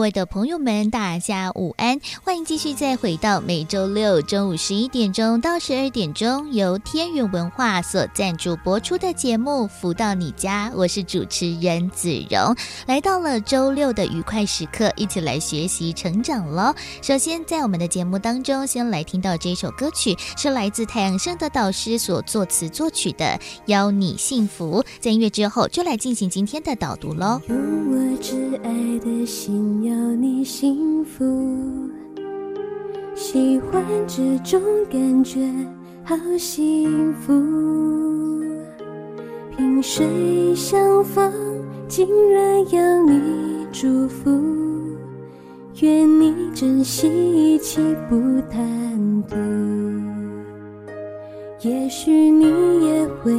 各位的朋友们，大家午安！欢迎继续再回到每周六中午十一点钟到十二点钟，由天元文化所赞助播出的节目《福到你家》，我是主持人子荣。来到了周六的愉快时刻，一起来学习成长喽。首先，在我们的节目当中，先来听到这首歌曲，是来自太阳盛德导师所作词作曲的《邀你幸福》。在音乐之后，就来进行今天的导读喽。用我挚爱的心。要你幸福，喜欢这种感觉，好幸福。萍水相逢，竟然要你祝福，愿你珍惜一切不贪图。也许你也会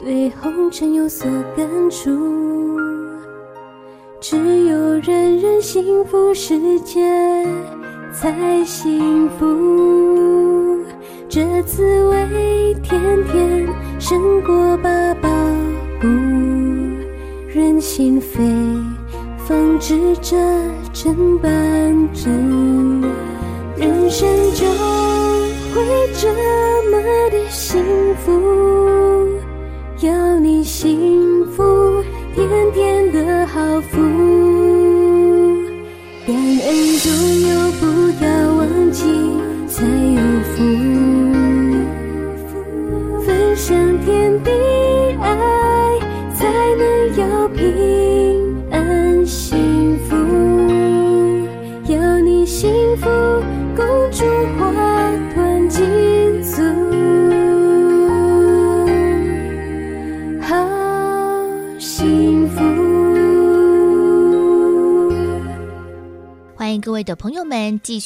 对红尘有所感触。只有人人幸福，世界才幸福。这滋味甜甜胜过八宝补，人心扉方知这真半真。人生就会这么的幸福，要你幸福。甜甜的好福，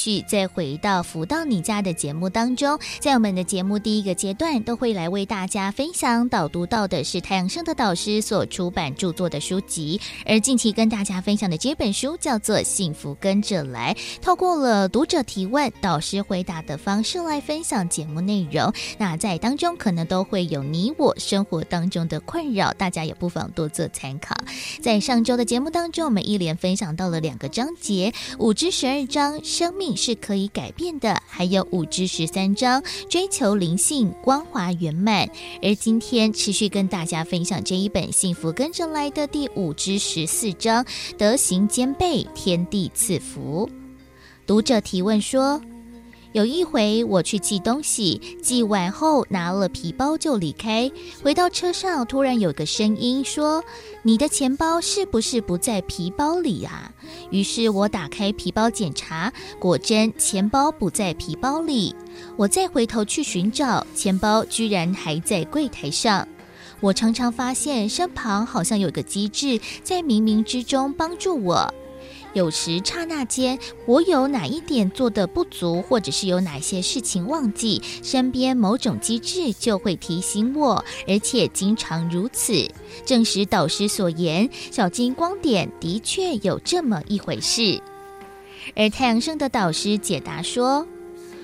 续再回到《福到你家》的节目当中，在我们的节目第一个阶段，都会来为大家分享导读到的是太阳升的导师所出版著作的书籍，而近期跟大家分享的这本书叫做《幸福跟着来》，透过了读者提问、导师回答的方式来分享节目内容。那在当中可能都会有你我生活当中的困扰，大家也不妨多做参考。在上周的节目当中，我们一连分享到了两个章节。五至十二章，生命是可以改变的，还有五至十三章，追求灵性光华圆满。而今天持续跟大家分享这一本《幸福跟着来的》第五至十四章，德行兼备，天地赐福。读者提问说。有一回，我去寄东西，寄完后拿了皮包就离开。回到车上，突然有个声音说：“你的钱包是不是不在皮包里啊？”于是我打开皮包检查，果真钱包不在皮包里。我再回头去寻找，钱包居然还在柜台上。我常常发现身旁好像有个机制在冥冥之中帮助我。有时刹那间，我有哪一点做的不足，或者是有哪些事情忘记，身边某种机制就会提醒我，而且经常如此，证实导师所言，小金光点的确有这么一回事。而太阳盛德导师解答说，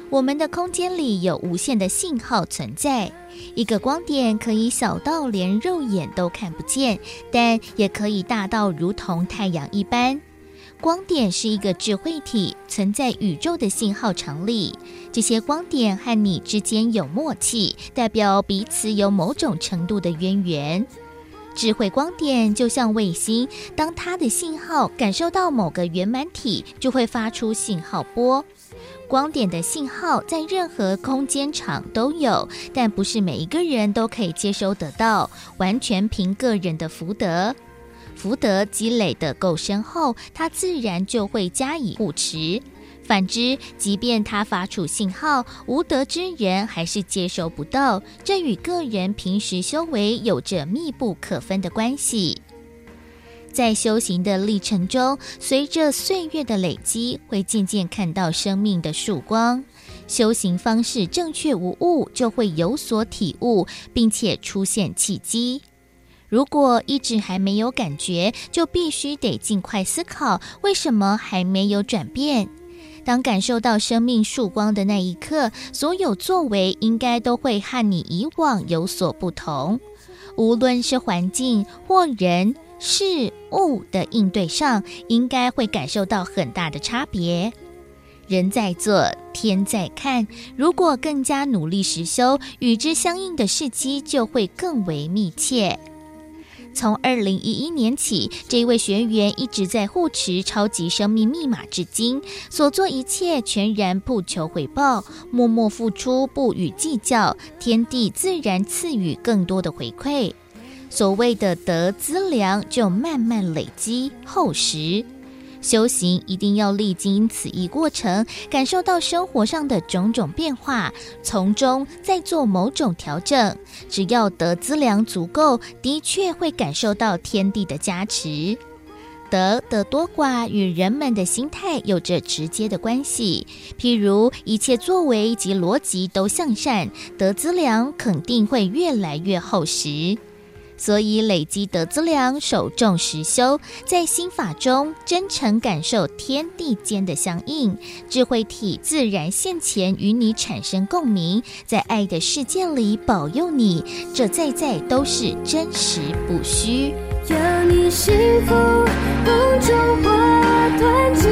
我们的空间里有无限的信号存在，一个光点可以小到连肉眼都看不见，但也可以大到如同太阳一般。光点是一个智慧体，存在宇宙的信号场里。这些光点和你之间有默契，代表彼此有某种程度的渊源。智慧光点就像卫星，当它的信号感受到某个圆满体，就会发出信号波。光点的信号在任何空间场都有，但不是每一个人都可以接收得到，完全凭个人的福德。福德积累得够深厚，他自然就会加以护持。反之，即便他发出信号，无德之人还是接收不到。这与个人平时修为有着密不可分的关系。在修行的历程中，随着岁月的累积，会渐渐看到生命的曙光。修行方式正确无误，就会有所体悟，并且出现契机。如果一直还没有感觉，就必须得尽快思考为什么还没有转变。当感受到生命曙光的那一刻，所有作为应该都会和你以往有所不同。无论是环境或人事物的应对上，应该会感受到很大的差别。人在做，天在看。如果更加努力实修，与之相应的事机就会更为密切。从二零一一年起，这一位学员一直在护持超级生命密码，至今所做一切全然不求回报，默默付出，不予计较，天地自然赐予更多的回馈。所谓的得资粮，就慢慢累积厚实。修行一定要历经此一过程，感受到生活上的种种变化，从中再做某种调整。只要得资粮足够，的确会感受到天地的加持。得的多寡与人们的心态有着直接的关系。譬如一切作为及逻辑都向善，得资粮肯定会越来越厚实。所以累积德资粮，首重实修，在心法中真诚感受天地间的相应，智慧体自然现前，与你产生共鸣，在爱的世界里保佑你，这在在都是真实不虚。要你幸福，梦中花团锦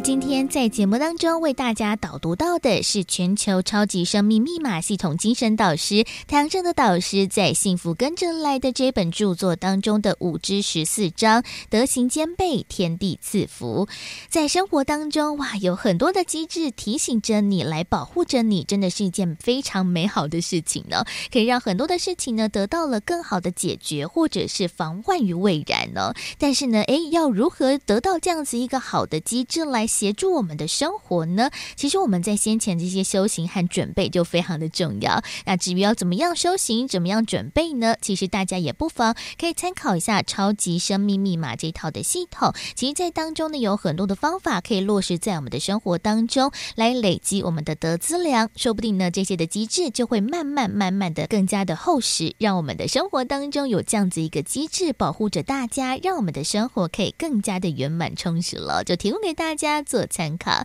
今天在节目当中为大家导读到的是全球超级生命密码系统精神导师太阳盛德导师在《幸福跟着来的》这本著作当中的五之十四章“德行兼备，天地赐福”。在生活当中，哇，有很多的机制提醒着你，来保护着你，真的是一件非常美好的事情呢。可以让很多的事情呢得到了更好的解决，或者是防患于未然呢。但是呢，诶，要如何得到这样子一个好的机制来？协助我们的生活呢？其实我们在先前这些修行和准备就非常的重要。那至于要怎么样修行，怎么样准备呢？其实大家也不妨可以参考一下《超级生命密码》这套的系统。其实，在当中呢，有很多的方法可以落实在我们的生活当中，来累积我们的得资粮。说不定呢，这些的机制就会慢慢慢慢的更加的厚实，让我们的生活当中有这样子一个机制保护着大家，让我们的生活可以更加的圆满充实了。就提供给大家。家做参考，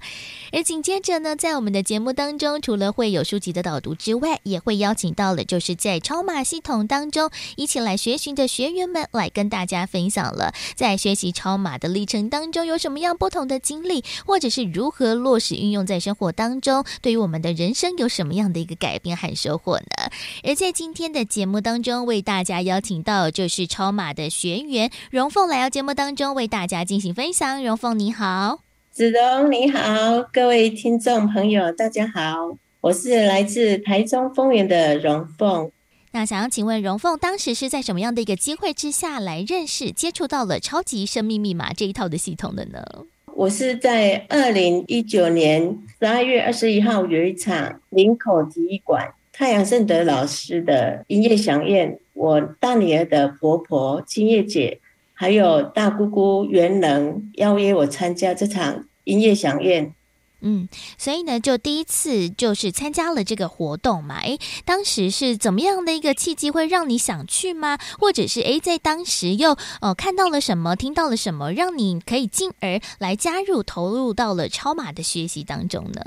而紧接着呢，在我们的节目当中，除了会有书籍的导读之外，也会邀请到了就是在超码系统当中一起来学习的学员们来跟大家分享了，在学习超码的历程当中有什么样不同的经历，或者是如何落实运用在生活当中，对于我们的人生有什么样的一个改变和收获呢？而在今天的节目当中，为大家邀请到就是超码的学员荣凤来到节目当中为大家进行分享。荣凤你好。子荣你好，各位听众朋友，大家好，我是来自台中丰原的荣凤。那想要请问荣凤，当时是在什么样的一个机会之下来认识、接触到了超级生命密码这一套的系统的呢？我是在二零一九年十二月二十一号有一场林口体育馆太阳盛德老师的音乐饗宴，我大女儿的婆婆金叶姐。还有大姑姑袁能邀约我参加这场音乐饗宴，嗯，所以呢，就第一次就是参加了这个活动嘛。诶，当时是怎么样的一个契机会让你想去吗？或者是诶，在当时又呃看到了什么，听到了什么，让你可以进而来加入投入到了超马的学习当中呢？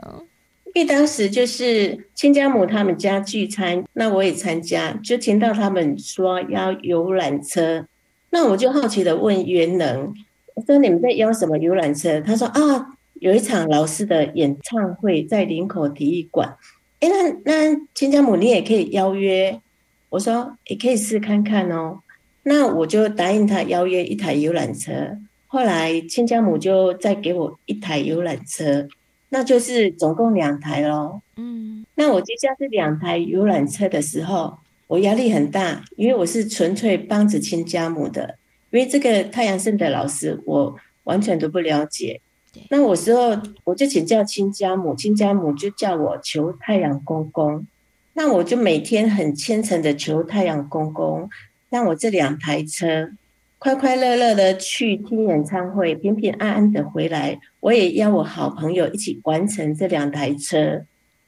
因为当时就是亲家母他们家聚餐，那我也参加，就听到他们说要游览车。那我就好奇的问袁能，我说你们在邀什么游览车？他说啊，有一场老师的演唱会在林口体育馆。哎，那那亲家母你也可以邀约，我说也可以试看看哦。那我就答应他邀约一台游览车。后来亲家母就再给我一台游览车，那就是总共两台喽。嗯，那我接下这两台游览车的时候，我压力很大，因为我是纯粹帮着亲家母的，因为这个太阳盛德老师我完全都不了解。那我时候我就请教亲家母，亲家母就叫我求太阳公公，那我就每天很虔诚的求太阳公公，让我这两台车快快乐乐的去听演唱会，平平安安的回来。我也邀我好朋友一起完成这两台车，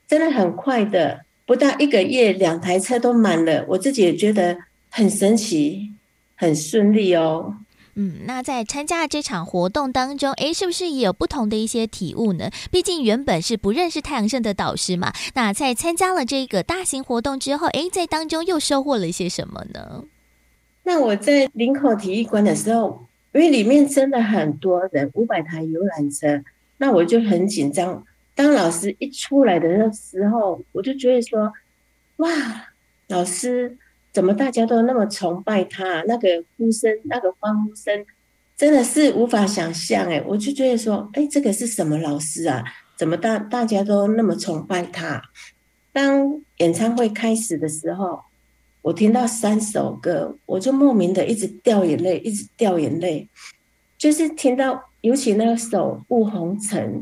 真的很快的，不到一个月，两台车都满了。我自己也觉得很神奇，很顺利哦。嗯，那在参加这场活动当中，诶，是不是也有不同的一些体悟呢？毕竟原本是不认识太阳盛的导师嘛。那在参加了这个大型活动之后，诶，在当中又收获了一些什么呢？那我在林口体育馆的时候，因为里面真的很多人，五百台游览车，那我就很紧张。当老师一出来的那时候，我就觉得说，哇，老师。怎么大家都那么崇拜他？那个呼声，那个欢呼声，真的是无法想象哎！我就觉得说，哎，这个是什么老师啊？怎么大大家都那么崇拜他？当演唱会开始的时候，我听到三首歌，我就莫名的一直掉眼泪，一直掉眼泪。就是听到，尤其那首《雾红尘》，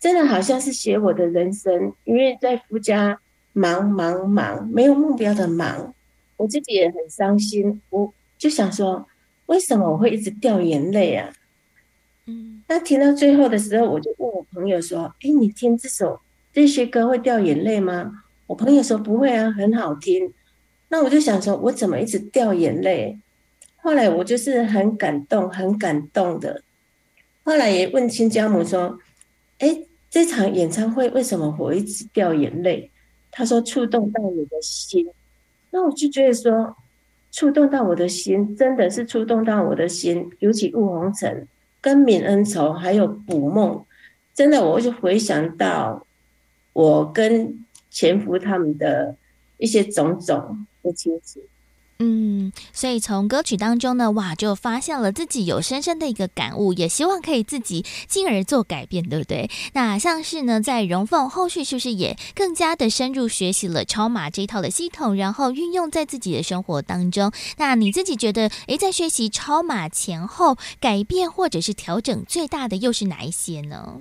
真的好像是写我的人生，因为在夫家忙忙忙，没有目标的忙。我自己也很伤心，我就想说，为什么我会一直掉眼泪啊？嗯，那听到最后的时候，我就问我朋友说：“哎，你听这首这些歌会掉眼泪吗？”我朋友说：“不会啊，很好听。”那我就想说，我怎么一直掉眼泪？后来我就是很感动，很感动的。后来也问亲家母说：“哎，这场演唱会为什么我一直掉眼泪？”他说：“触动到你的心。”那我就觉得说，触动到我的心，真的是触动到我的心。尤其雾红尘、跟泯恩仇，还有捕梦，真的，我就回想到我跟前夫他们的一些种种的情形。嗯，所以从歌曲当中呢，哇，就发现了自己有深深的一个感悟，也希望可以自己进而做改变，对不对？那像是呢，在荣凤后续是不是也更加的深入学习了超马这一套的系统，然后运用在自己的生活当中？那你自己觉得，诶，在学习超马前后改变或者是调整最大的又是哪一些呢？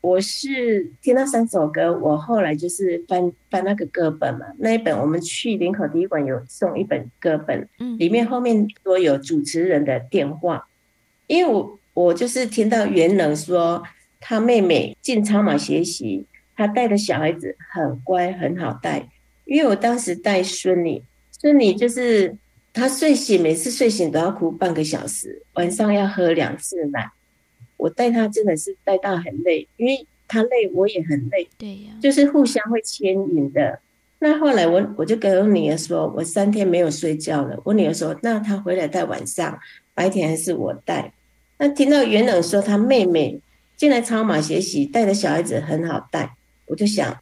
我是听到三首歌，我后来就是翻翻那个歌本嘛，那一本我们去林口体育馆有送一本歌本，嗯，里面后面都有主持人的电话，因为我我就是听到元能说他妹妹进超马学习，他带的小孩子很乖很好带，因为我当时带孙女，孙女就是她睡醒每次睡醒都要哭半个小时，晚上要喝两次奶。我带他真的是带到很累，因为他累，我也很累。对呀，就是互相会牵引的。那后来我我就跟我女儿说，我三天没有睡觉了。我女儿说，那她回来带晚上，白天还是我带。那听到元冷说他妹妹进来超马学习，带的小孩子很好带，我就想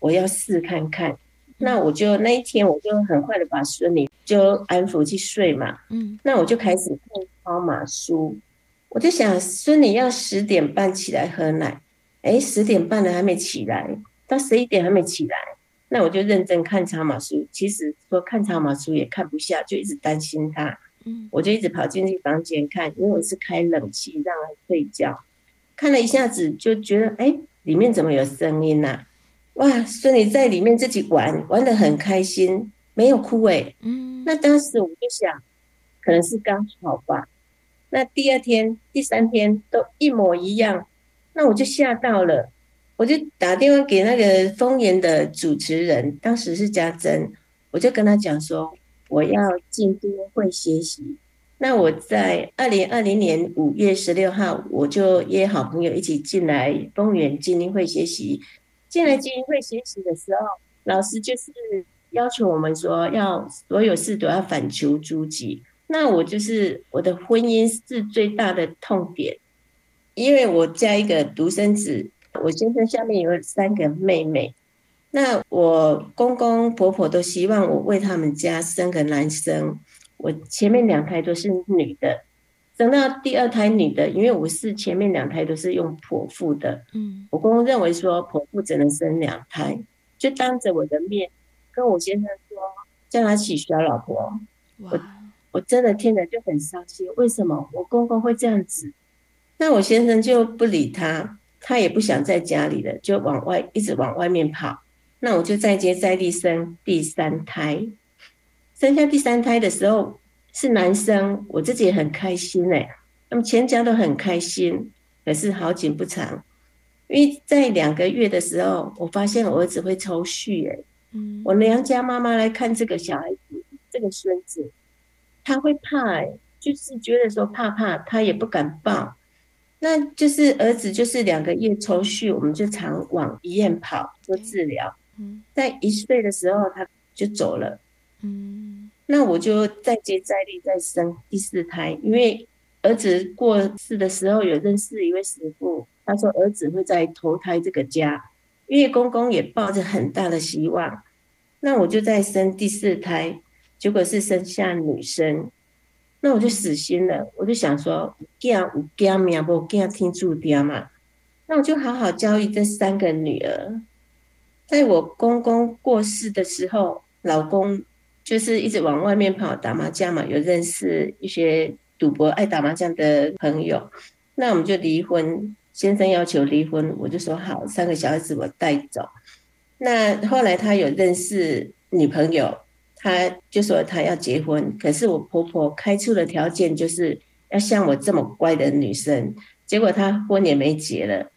我要试看看。那我就那一天我就很快的把孙女就安抚去睡嘛。嗯，那我就开始看超马书。我就想，孙女要十点半起来喝奶，哎，十点半了还没起来，到十一点还没起来，那我就认真看超码书。其实说看超码书也看不下，就一直担心她。嗯，我就一直跑进去房间看，因为我是开冷气让她睡觉。看了一下子就觉得，哎，里面怎么有声音呐？哇，孙女在里面自己玩，玩得很开心，没有哭哎。嗯，那当时我就想，可能是刚好吧。那第二天、第三天都一模一样，那我就吓到了，我就打电话给那个丰原的主持人，当时是家珍，我就跟他讲说，我要进精英会学习。那我在二零二零年五月十六号，我就约好朋友一起进来丰原精英会学习。进来精英会学习的时候，老师就是要求我们说，要所有事都要反求诸己。那我就是我的婚姻是最大的痛点，因为我家一个独生子，我先生下面有三个妹妹，那我公公婆婆都希望我为他们家生个男生，我前面两胎都是女的，等到第二胎女的，因为我是前面两胎都是用剖腹的，嗯，我公公认为说剖腹只能生两胎，就当着我的面跟我先生说，叫他娶小老婆。我我真的听了就很伤心，为什么我公公会这样子？那我先生就不理他，他也不想在家里了，就往外一直往外面跑。那我就再接再厉生第三胎，生下第三胎的时候是男生，我自己也很开心哎、欸，那么全家都很开心。可是好景不长，因为在两个月的时候，我发现我儿子会抽搐哎、欸，嗯，我娘家妈妈来看这个小孩子，这个孙子，他会怕哎、欸，就是觉得说怕怕，他也不敢抱。那就是儿子就是两个月抽搐，我们就常往医院跑做治疗。在一岁的时候他就走了。嗯，那我就再接再厉再生第四胎，因为儿子过世的时候有认识一位师傅，他说儿子会在投胎这个家，因为公公也抱着很大的希望。那我就再生第四胎，结果是生下女生。那我就死心了，我就想说，囝有囝命，无囝天注定嘛。那我就好好教育这三个女儿。在我公公过世的时候，老公就是一直往外面跑打麻将嘛，有认识一些赌博爱打麻将的朋友。那我们就离婚，先生要求离婚，我就说好，三个小孩子我带走。那后来他有认识女朋友。他就说他要结婚，可是我婆婆开出的条件就是要像我这么乖的女生，结果他婚也没结了。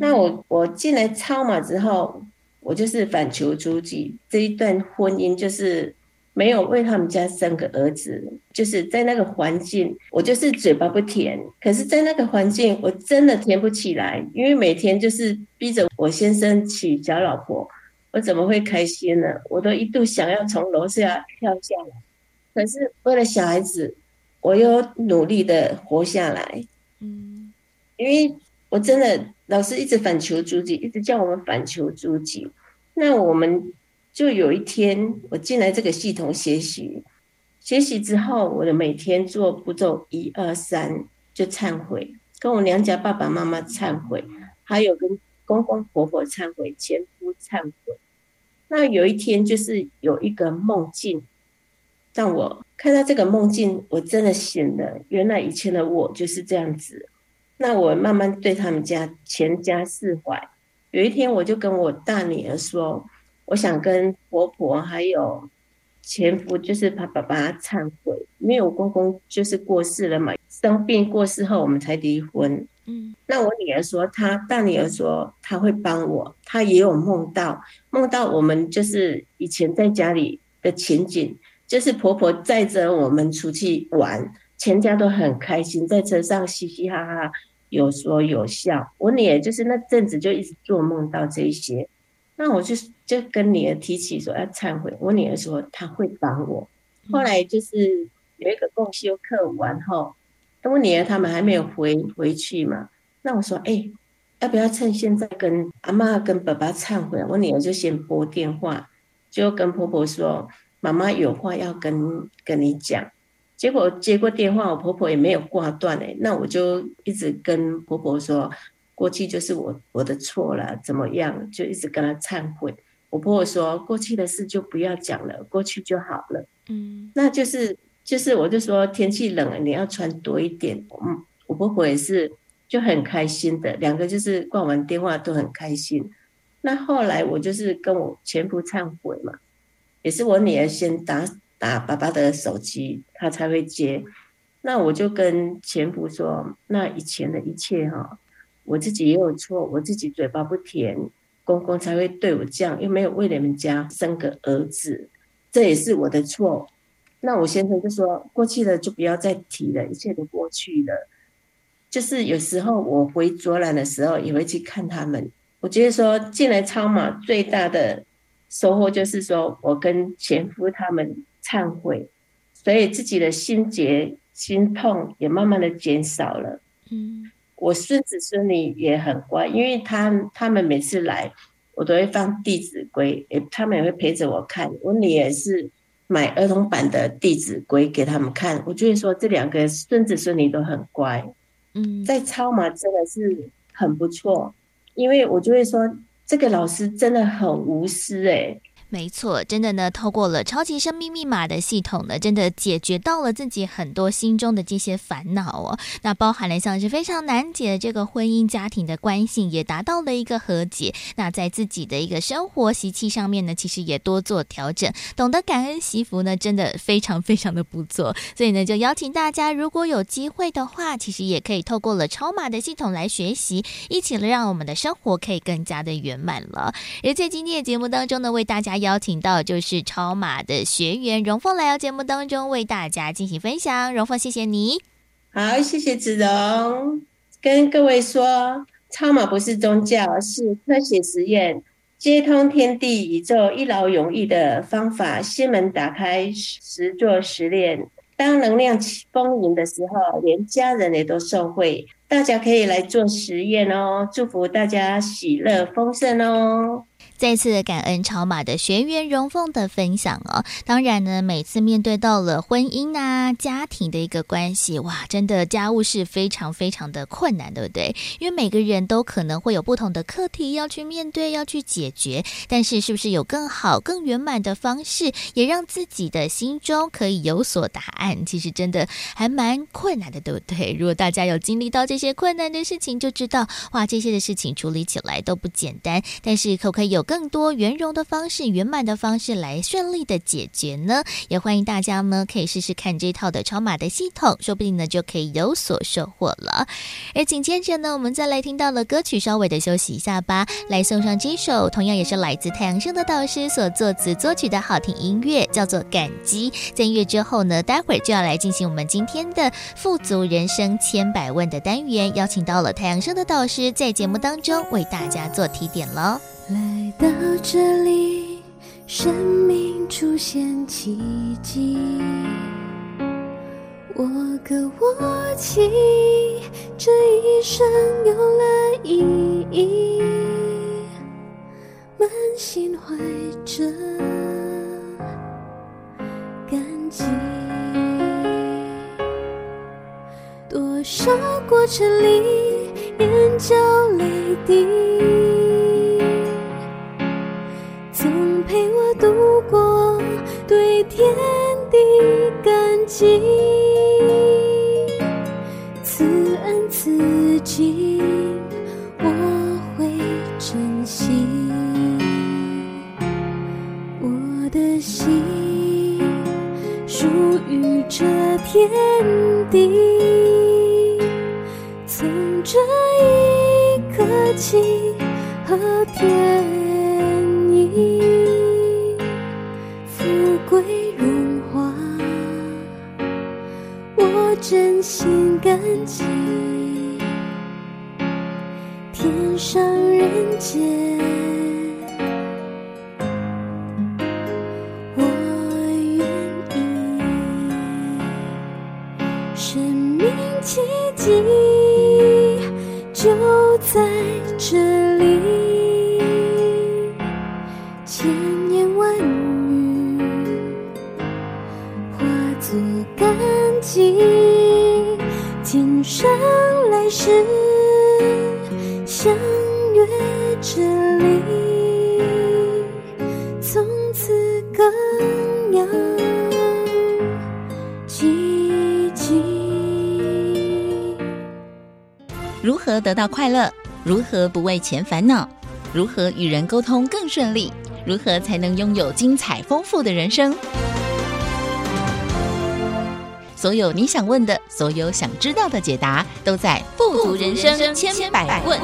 那我我进来超马之后，我就是反求诸己，这一段婚姻就是没有为他们家生个儿子，就是在那个环境，我就是嘴巴不甜，可是在那个环境我真的甜不起来，因为每天就是逼着我先生娶小老婆。我怎么会开心呢？我都一度想要从楼下跳下来，可是为了小孩子，我又努力的活下来。嗯，因为我真的老师一直反求诸己，一直叫我们反求诸己。那我们就有一天，我进来这个系统学习，学习之后，我就每天做步骤一二三，就忏悔，跟我娘家爸爸妈妈忏悔，还有跟公公婆婆忏悔，前夫忏悔。那有一天，就是有一个梦境，让我看到这个梦境，我真的醒了。原来以前的我就是这样子。那我慢慢对他们家全家释怀。有一天，我就跟我大女儿说，我想跟婆婆还有前夫，就是爸爸爸忏悔，因为我公公就是过世了嘛，生病过世后，我们才离婚。嗯，那我女儿说，她大女儿说，她会帮我，她也有梦到，梦到我们就是以前在家里的情景，就是婆婆载着我们出去玩，全家都很开心，在车上嘻嘻哈哈，有说有笑。我女儿就是那阵子就一直做梦到这些，那我就就跟女儿提起说要忏悔，我女儿说她会帮我。后来就是有一个共修课完后。我女儿他们还没有回回去嘛，那我说，哎、欸，要不要趁现在跟阿妈跟爸爸忏悔？我女儿就先拨电话，就跟婆婆说，妈妈有话要跟跟你讲。结果接过电话，我婆婆也没有挂断哎，那我就一直跟婆婆说，过去就是我我的错了，怎么样？就一直跟她忏悔。我婆婆说，过去的事就不要讲了，过去就好了。嗯，那就是。就是，我就说天气冷了，你要穿多一点。嗯，我婆婆也是就很开心的，两个就是挂完电话都很开心。那后来我就是跟我前夫忏悔嘛，也是我女儿先打打爸爸的手机，他才会接。那我就跟前夫说，那以前的一切哈，我自己也有错，我自己嘴巴不甜，公公才会对我这样，又没有为你们家生个儿子，这也是我的错。那我先生就说，过去的就不要再提了，一切都过去了。就是有时候我回卓兰的时候，也会去看他们。我觉得说进来超马最大的收获就是说我跟前夫他们忏悔，所以自己的心结、心痛也慢慢的减少了。嗯，我孙子孙女也很乖，因为他他们每次来，我都会放《弟子规》，诶，他们也会陪着我看。我女儿是。买儿童版的《弟子规》给他们看，我就会说这两个孙子孙女都很乖。嗯，在超马真的是很不错，因为我就会说这个老师真的很无私哎、欸。没错，真的呢，透过了超级生命密码的系统呢，真的解决到了自己很多心中的这些烦恼哦。那包含了像是非常难解的这个婚姻家庭的关系，也达到了一个和解。那在自己的一个生活习气上面呢，其实也多做调整，懂得感恩惜福呢，真的非常非常的不错。所以呢，就邀请大家，如果有机会的话，其实也可以透过了超码的系统来学习，一起让我们的生活可以更加的圆满了。而在今天的节目当中呢，为大家。邀请到就是超马的学员荣凤来到节目当中为大家进行分享，荣凤谢谢你。好，谢谢子荣，跟各位说，超马不是宗教，是科学实验，接通天地宇宙一劳永逸的方法。心门打开，实做实练。当能量丰盈的时候，连家人也都受惠。大家可以来做实验哦，祝福大家喜乐丰盛哦。再次感恩超马的学员荣凤的分享哦。当然呢，每次面对到了婚姻啊、家庭的一个关系，哇，真的家务事非常非常的困难，对不对？因为每个人都可能会有不同的课题要去面对、要去解决。但是，是不是有更好、更圆满的方式，也让自己的心中可以有所答案？其实真的还蛮困难的，对不对？如果大家有经历到这些困难的事情，就知道哇，这些的事情处理起来都不简单。但是，可不可以有更更多圆融的方式、圆满的方式来顺利的解决呢？也欢迎大家呢可以试试看这套的超码的系统，说不定呢就可以有所收获了。而紧接着呢，我们再来听到了歌曲，稍微的休息一下吧。来送上这首同样也是来自太阳盛德导师所作词作曲的好听音乐，叫做《感激》。在音乐之后呢，待会儿就要来进行我们今天的富足人生千百万的单元，邀请到了太阳盛德导师在节目当中为大家做提点喽。到这里，生命出现奇迹。我歌我泣，这一生有了意义，满心怀着感激。多少过程里，眼角泪滴。陪我度过，对天地感激，不为钱烦恼？如何与人沟通更顺利？如何才能拥有精彩丰富的人生？所有你想问的，所有想知道的解答，都在《富足人生千百问》。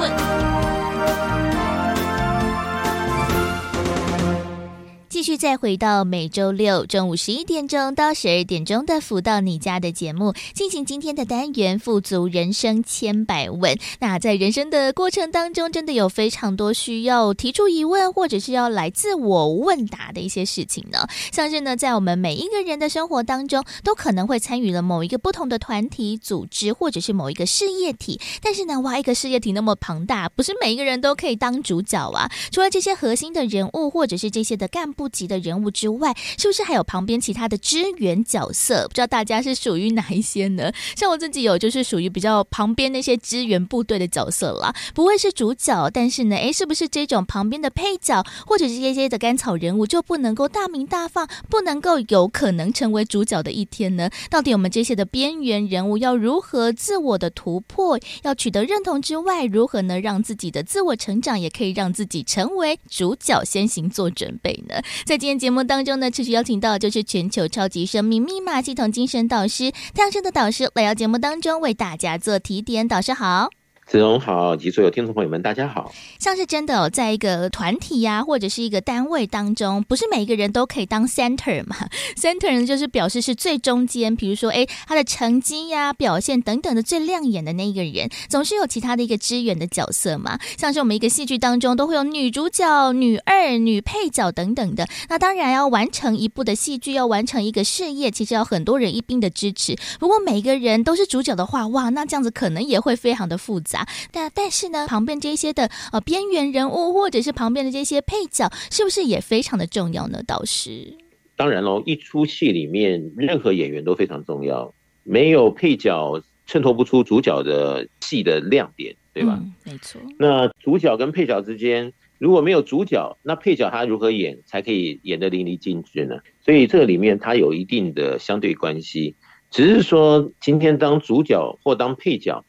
续再回到每周六中午十一点钟到十二点钟的“福到你家”的节目，进行今天的单元“富足人生千百问”。那在人生的过程当中，真的有非常多需要提出疑问，或者是要来自我问答的一些事情呢。像是呢，在我们每一个人的生活当中，都可能会参与了某一个不同的团体、组织，或者是某一个事业体。但是呢，哇，一个事业体那么庞大，不是每一个人都可以当主角啊。除了这些核心的人物，或者是这些的干部。级的人物之外，是不是还有旁边其他的支援角色？不知道大家是属于哪一些呢？像我自己有，就是属于比较旁边那些支援部队的角色啦，不会是主角，但是呢，诶，是不是这种旁边的配角或者是这些的甘草人物就不能够大名大放，不能够有可能成为主角的一天呢？到底我们这些的边缘人物要如何自我的突破，要取得认同之外，如何呢让自己的自我成长，也可以让自己成为主角，先行做准备呢？在今天节目当中呢，持续邀请到就是全球超级生命密码系统精神导师太阳升的导师来到节目当中为大家做提点。导师好。子荣好，及所有听众朋友们，大家好。像是真的哦，在一个团体呀、或者是一个单位当中，不是每一个人都可以当 center 嘛？center 呢，就是表示是最中间，比如说，哎，他的成绩呀、表现等等的最亮眼的那一个人，总是有其他的一个支援的角色嘛。像是我们一个戏剧当中，都会有女主角、女二、女配角等等的。那当然要完成一部的戏剧，要完成一个事业，其实要很多人一并的支持。不过每一个人都是主角的话，哇，那这样子可能也会非常的复杂。但但是呢，旁边这些的呃边缘人物，或者是旁边的这些配角，是不是也非常的重要呢？导师，当然喽，一出戏里面，任何演员都非常重要，没有配角衬托不出主角的戏的亮点，对吧？嗯，没错。那主角跟配角之间，如果没有主角，那配角他如何演才可以演得淋漓尽致呢？所以这个里面它有一定的相对关系，只是说今天当主角或当配角。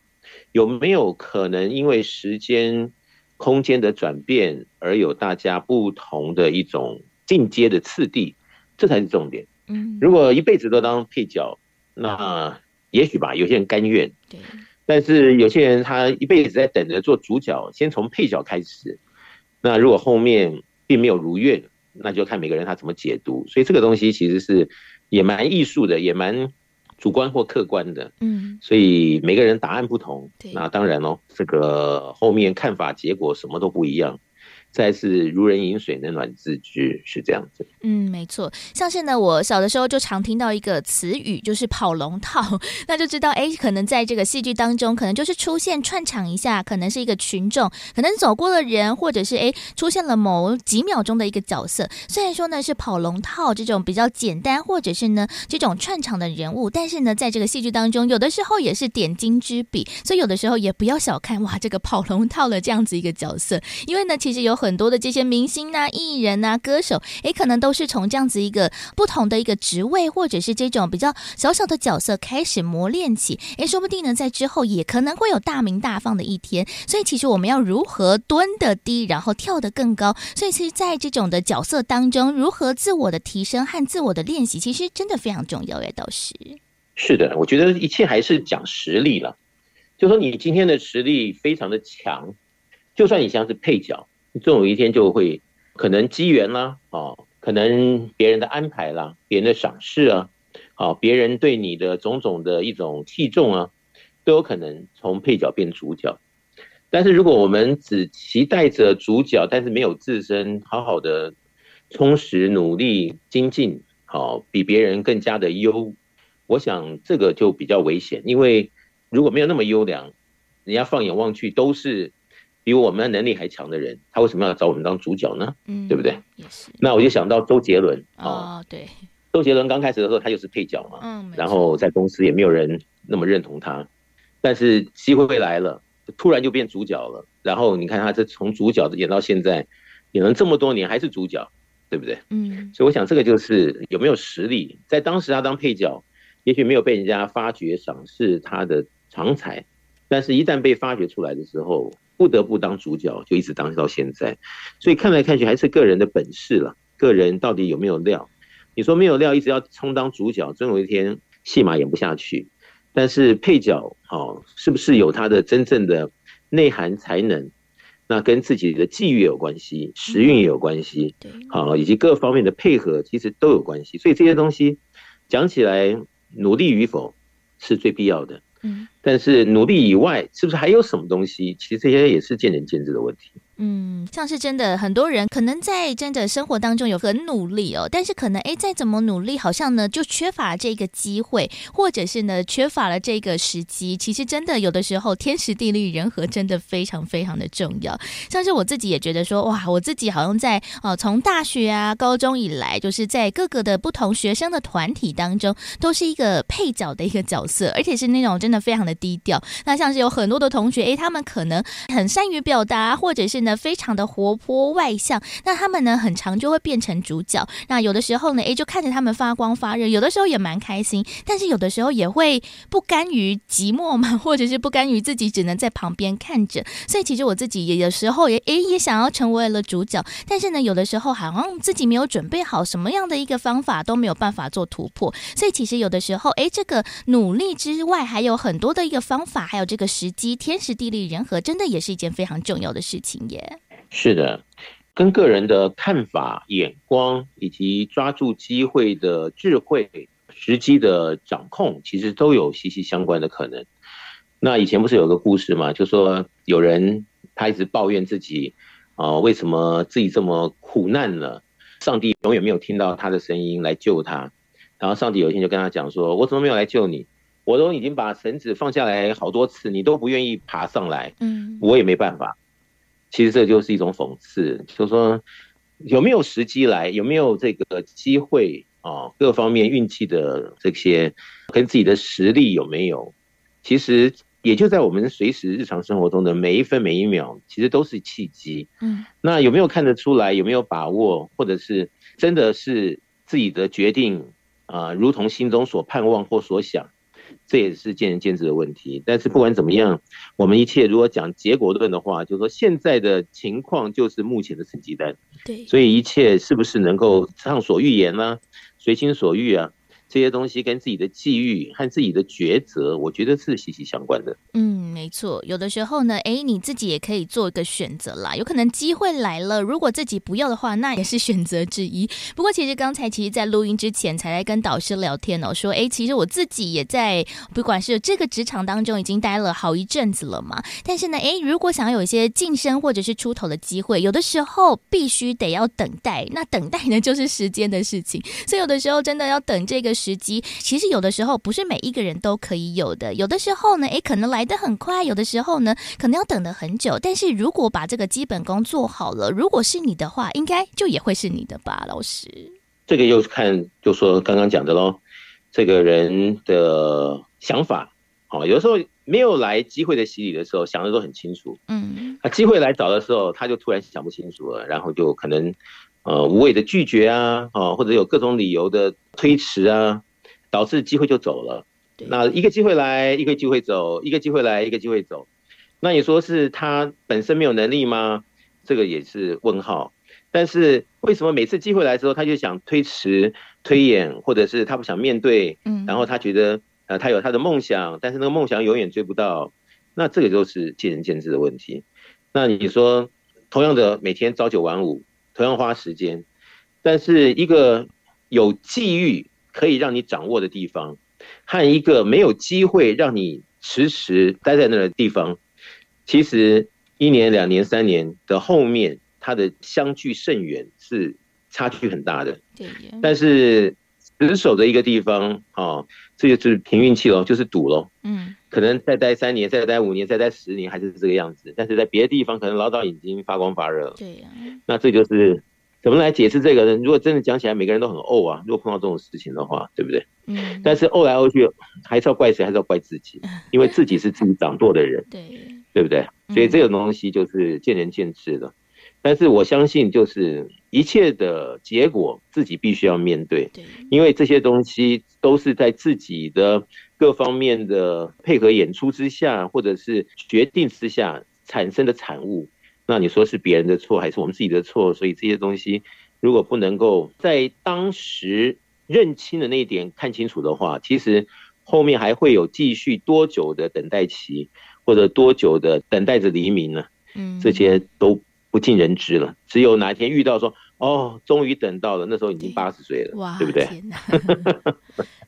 有没有可能因为时间、空间的转变而有大家不同的一种进阶的次第？这才是重点。嗯，如果一辈子都当配角，那也许吧，有些人甘愿。对。但是有些人他一辈子在等着做主角，先从配角开始。那如果后面并没有如愿，那就看每个人他怎么解读。所以这个东西其实是也蛮艺术的，也蛮。主观或客观的，嗯，所以每个人答案不同，对。那当然喽，这个后面看法结果什么都不一样。再次如人饮水，冷暖自知，是这样子。嗯，没错。像是呢，我小的时候就常听到一个词语，就是跑龙套，那就知道，哎，可能在这个戏剧当中，可能就是出现串场一下，可能是一个群众，可能走过的人，或者是哎出现了某几秒钟的一个角色。虽然说呢是跑龙套这种比较简单，或者是呢这种串场的人物，但是呢在这个戏剧当中，有的时候也是点睛之笔。所以有的时候也不要小看哇这个跑龙套的这样子一个角色，因为呢其实有。很多的这些明星啊、艺人啊、歌手，诶，可能都是从这样子一个不同的一个职位，或者是这种比较小小的角色开始磨练起，诶，说不定呢，在之后也可能会有大名大放的一天。所以，其实我们要如何蹲得低，然后跳得更高？所以，其实，在这种的角色当中，如何自我的提升和自我的练习，其实真的非常重要。哎，导师，是的，我觉得一切还是讲实力了。就说你今天的实力非常的强，就算你像是配角。总有一天就会可能机缘啦，哦，可能别人的安排啦，别人的赏识啊，好，别人对你的种种的一种器重啊，都有可能从配角变主角。但是如果我们只期待着主角，但是没有自身好好的充实、努力、精进，好，比别人更加的优，我想这个就比较危险，因为如果没有那么优良，人家放眼望去都是。比我们能力还强的人，他为什么要找我们当主角呢？嗯，对不对？也是。那我就想到周杰伦啊，对，周杰伦刚开始的时候，他就是配角嘛，嗯，然后在公司也没有人那么认同他，但是机会来了，突然就变主角了。然后你看他这从主角演到现在，演了这么多年还是主角，对不对？嗯，所以我想这个就是有没有实力。在当时他当配角，也许没有被人家发掘赏识他的长才，但是一旦被发掘出来的时候。不得不当主角，就一直当到现在，所以看来看去还是个人的本事了。个人到底有没有料？你说没有料，一直要充当主角，总有一天戏码演不下去。但是配角，哦，是不是有他的真正的内涵才能？那跟自己的际遇有关系，时运也有关系，好，以及各方面的配合，其实都有关系。所以这些东西讲起来，努力与否是最必要的。嗯，但是努力以外，是不是还有什么东西？其实这些也是见仁见智的问题。嗯，像是真的很多人可能在真的生活当中有很努力哦，但是可能哎再怎么努力，好像呢就缺乏这个机会，或者是呢缺乏了这个时机。其实真的有的时候天时地利人和真的非常非常的重要。像是我自己也觉得说哇，我自己好像在哦从大学啊高中以来，就是在各个的不同学生的团体当中，都是一个配角的一个角色，而且是那种真的非常的低调。那像是有很多的同学哎，他们可能很善于表达，或者是呢。非常的活泼外向，那他们呢，很常就会变成主角。那有的时候呢，诶，就看着他们发光发热，有的时候也蛮开心，但是有的时候也会不甘于寂寞嘛，或者是不甘于自己只能在旁边看着。所以其实我自己也有时候也诶也想要成为了主角，但是呢，有的时候好像自己没有准备好什么样的一个方法都没有办法做突破。所以其实有的时候，诶，这个努力之外还有很多的一个方法，还有这个时机，天时地利人和，真的也是一件非常重要的事情耶。是的，跟个人的看法、眼光以及抓住机会的智慧、时机的掌控，其实都有息息相关的可能。那以前不是有个故事嘛？就说有人他一直抱怨自己啊、呃，为什么自己这么苦难了？上帝永远没有听到他的声音来救他。然后上帝有一天就跟他讲说：“我怎么没有来救你？我都已经把绳子放下来好多次，你都不愿意爬上来，嗯，我也没办法。”其实这就是一种讽刺，就是说有没有时机来，有没有这个机会啊？各方面运气的这些，跟自己的实力有没有？其实也就在我们随时日常生活中的每一分每一秒，其实都是契机。嗯，那有没有看得出来？有没有把握？或者是真的是自己的决定啊？如同心中所盼望或所想？这也是见仁见智的问题，但是不管怎么样，我们一切如果讲结果论的话，就是说现在的情况就是目前的成绩单，对，所以一切是不是能够畅所欲言呢、啊？随心所欲啊？这些东西跟自己的际遇和自己的抉择，我觉得是息息相关的。嗯，没错。有的时候呢，哎，你自己也可以做一个选择啦。有可能机会来了，如果自己不要的话，那也是选择之一。不过，其实刚才其实，在录音之前才来跟导师聊天哦，说，哎，其实我自己也在，不管是这个职场当中已经待了好一阵子了嘛。但是呢，哎，如果想要有一些晋升或者是出头的机会，有的时候必须得要等待。那等待呢，就是时间的事情。所以有的时候真的要等这个。时机其实有的时候不是每一个人都可以有的，有的时候呢，诶，可能来得很快，有的时候呢，可能要等得很久。但是如果把这个基本功做好了，如果是你的话，应该就也会是你的吧，老师。这个又看，就说刚刚讲的喽，这个人的想法，哦，有的时候没有来机会的洗礼的时候，想的都很清楚，嗯，啊，机会来找的时候，他就突然想不清楚了，然后就可能。呃，无谓的拒绝啊，啊，或者有各种理由的推迟啊，导致机会就走了。那一个机会来，一个机会走，一个机会来，一个机会走。那你说是他本身没有能力吗？这个也是问号。但是为什么每次机会来之后，他就想推迟、推演，或者是他不想面对？嗯，然后他觉得呃，他有他的梦想，但是那个梦想永远追不到。那这个就是见仁见智的问题。那你说，同样的每天朝九晚五。同样花时间，但是一个有机遇可以让你掌握的地方，和一个没有机会让你迟迟待在那的地方，其实一年、两年、三年的后面，它的相距甚远，是差距很大的。对。但是死守的一个地方，哦，这就是凭运气喽，就是赌喽。嗯。可能再待三年，再待五年，再待十年，还是这个样子。但是在别的地方，可能老早已经发光发热了。对呀、啊。那这就是怎么来解释这个呢？如果真的讲起来，每个人都很怄啊。如果碰到这种事情的话，对不对？嗯。但是怄来怄去，还是要怪谁？还是要怪自己？因为自己是自己掌舵的人。对。对不对？所以这个东西就是见仁见智的。但是我相信，就是一切的结果自己必须要面对。对。因为这些东西都是在自己的。各方面的配合演出之下，或者是决定之下产生的产物，那你说是别人的错还是我们自己的错？所以这些东西如果不能够在当时认清的那一点看清楚的话，其实后面还会有继续多久的等待期，或者多久的等待着黎明呢？嗯，这些都不尽人知了。只有哪天遇到说，哦，终于等到了，那时候已经八十岁了，哇，对不对？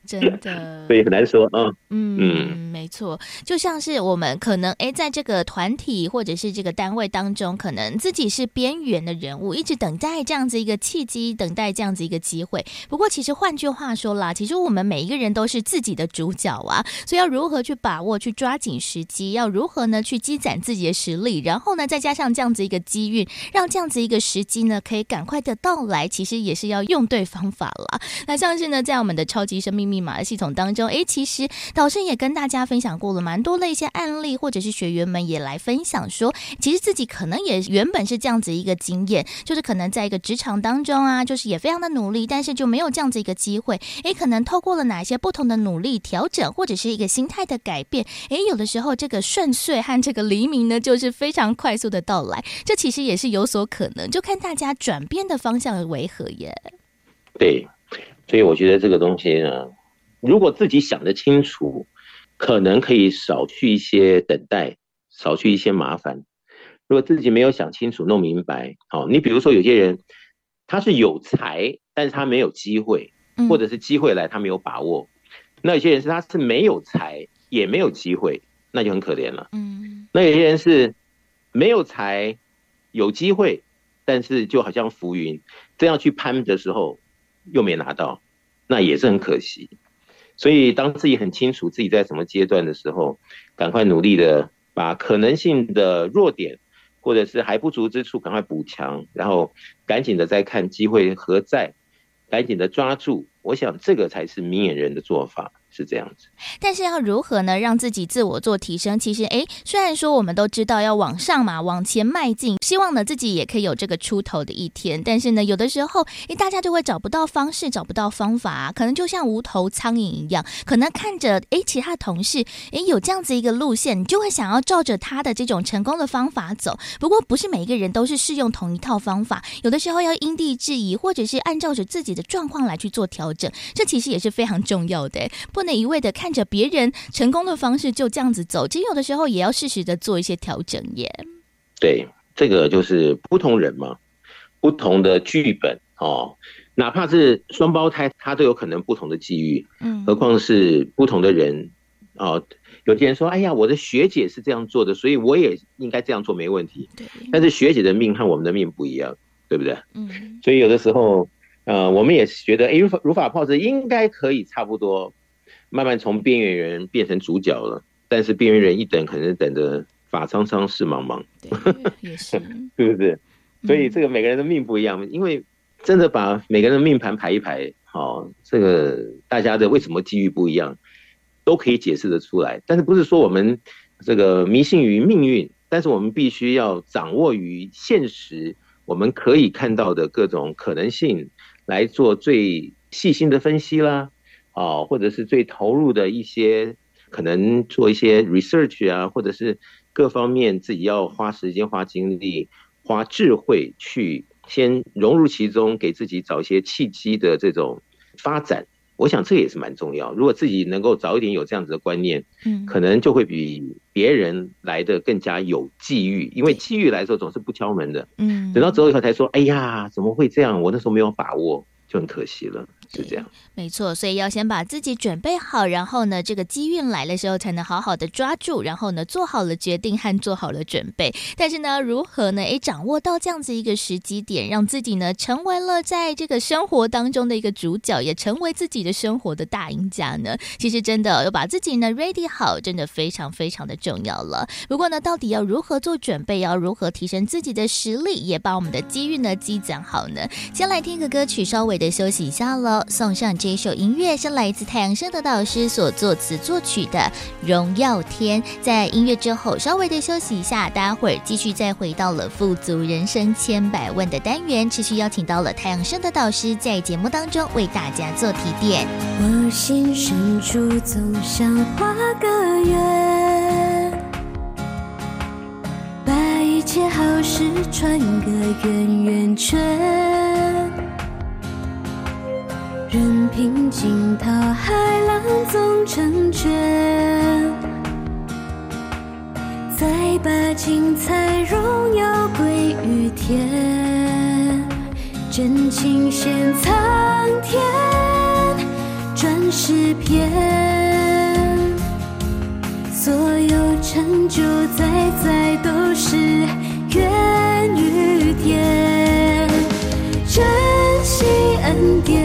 真的，所以很难说啊。嗯嗯，没没错，就像是我们可能哎，在这个团体或者是这个单位当中，可能自己是边缘的人物，一直等待这样子一个契机，等待这样子一个机会。不过，其实换句话说啦，其实我们每一个人都是自己的主角啊，所以要如何去把握、去抓紧时机，要如何呢去积攒自己的实力，然后呢再加上这样子一个机遇，让这样子一个时机呢可以赶快的到来，其实也是要用对方法了。那像是呢，在我们的超级生命密码系统当中，哎，其实导师也跟大家分享过了蛮多的一些案例，或者是学员们也来分享说，其实自己可能也原本是这样子一个经验，就是可能在一个职场当中啊，就是也非常的努力，但是就没有这样子一个机会，哎，可能透过了哪些不同的努力调整，或者是一个心态的改变，哎，有的时候这个顺遂和这个黎明呢，就是非常快速的到来，这其实也是有所可能，就看大家转变方向为何耶。对，所以我觉得这个东西呢，如果自己想得清楚，可能可以少去一些等待，少去一些麻烦。如果自己没有想清楚、弄明白，好，你比如说有些人他是有才，但是他没有机会，或者是机会来他没有把握。那有些人是他是没有才也没有机会，那就很可怜了。嗯，那有些人是没有才有机会，但是就好像浮云，这样去攀的时候又没拿到，那也是很可惜。所以当自己很清楚自己在什么阶段的时候，赶快努力的把可能性的弱点或者是还不足之处赶快补强，然后赶紧的再看机会何在，赶紧的抓住。我想这个才是明眼人的做法。是这样子，但是要如何呢？让自己自我做提升？其实，诶，虽然说我们都知道要往上嘛，往前迈进，希望呢自己也可以有这个出头的一天。但是呢，有的时候，诶，大家就会找不到方式，找不到方法啊，可能就像无头苍蝇一样，可能看着诶其他同事诶有这样子一个路线，你就会想要照着他的这种成功的方法走。不过，不是每一个人都是适用同一套方法，有的时候要因地制宜，或者是按照着自己的状况来去做调整，这其实也是非常重要的。不能一味的看着别人成功的方式就这样子走，其实有的时候也要适时的做一些调整耶。对，这个就是不同人嘛，不同的剧本哦，哪怕是双胞胎，他都有可能不同的际遇，嗯，何况是不同的人哦。有些人说：“哎呀，我的学姐是这样做的，所以我也应该这样做，没问题。”对。但是学姐的命和我们的命不一样，对不对？嗯。所以有的时候。呃，我们也是觉得，哎，如法如法炮制应该可以差不多，慢慢从边缘人变成主角了。但是边缘人一等，可能等着法苍苍，事茫茫，对，也是，是不对？所以这个每个人的命不一样，因为真的把每个人的命盘排一排，好，这个大家的为什么机遇不一样，都可以解释得出来。但是不是说我们这个迷信于命运，但是我们必须要掌握于现实，我们可以看到的各种可能性。来做最细心的分析啦，啊，或者是最投入的一些，可能做一些 research 啊，或者是各方面自己要花时间、花精力、花智慧去先融入其中，给自己找一些契机的这种发展。我想这也是蛮重要。如果自己能够早一点有这样子的观念，嗯，可能就会比别人来的更加有机遇，因为机遇来的时候总是不敲门的，嗯，等到走以后才说，哎呀，怎么会这样？我那时候没有把握，就很可惜了。是这样，没错，所以要先把自己准备好，然后呢，这个机运来的时候才能好好的抓住，然后呢，做好了决定和做好了准备。但是呢，如何呢？诶，掌握到这样子一个时机点，让自己呢成为了在这个生活当中的一个主角，也成为自己的生活的大赢家呢？其实真的要把自己呢 ready 好，真的非常非常的重要了。不过呢，到底要如何做准备，要如何提升自己的实力，也把我们的机运呢积攒好呢？先来听个歌曲，稍微的休息一下送上这首音乐是来自太阳升的导师所作词作曲的《荣耀天》。在音乐之后稍微的休息一下，待会儿继续再回到了富足人生千百万的单元，持续邀请到了太阳升的导师在节目当中为大家做提点。我心深处总想画个圆，把一切好事串个圆圆圈。任凭惊涛骇浪总成全，再把精彩荣耀归于天，真情献苍天，转世篇，所有成就在在都是缘与天，珍惜恩典，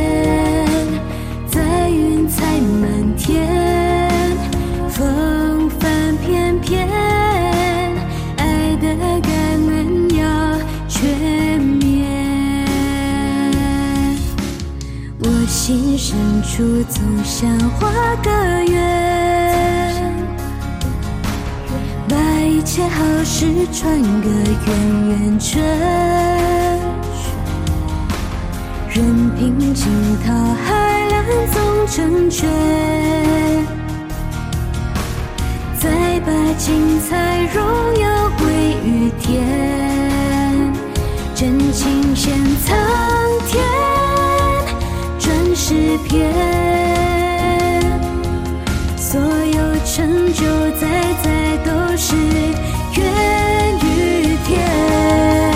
处总想画个圆。一切好事串个圆圆圈，任凭惊涛骇浪总成全，再把精彩荣耀归于天，真情献苍天，诗篇，所有成就在在都是。心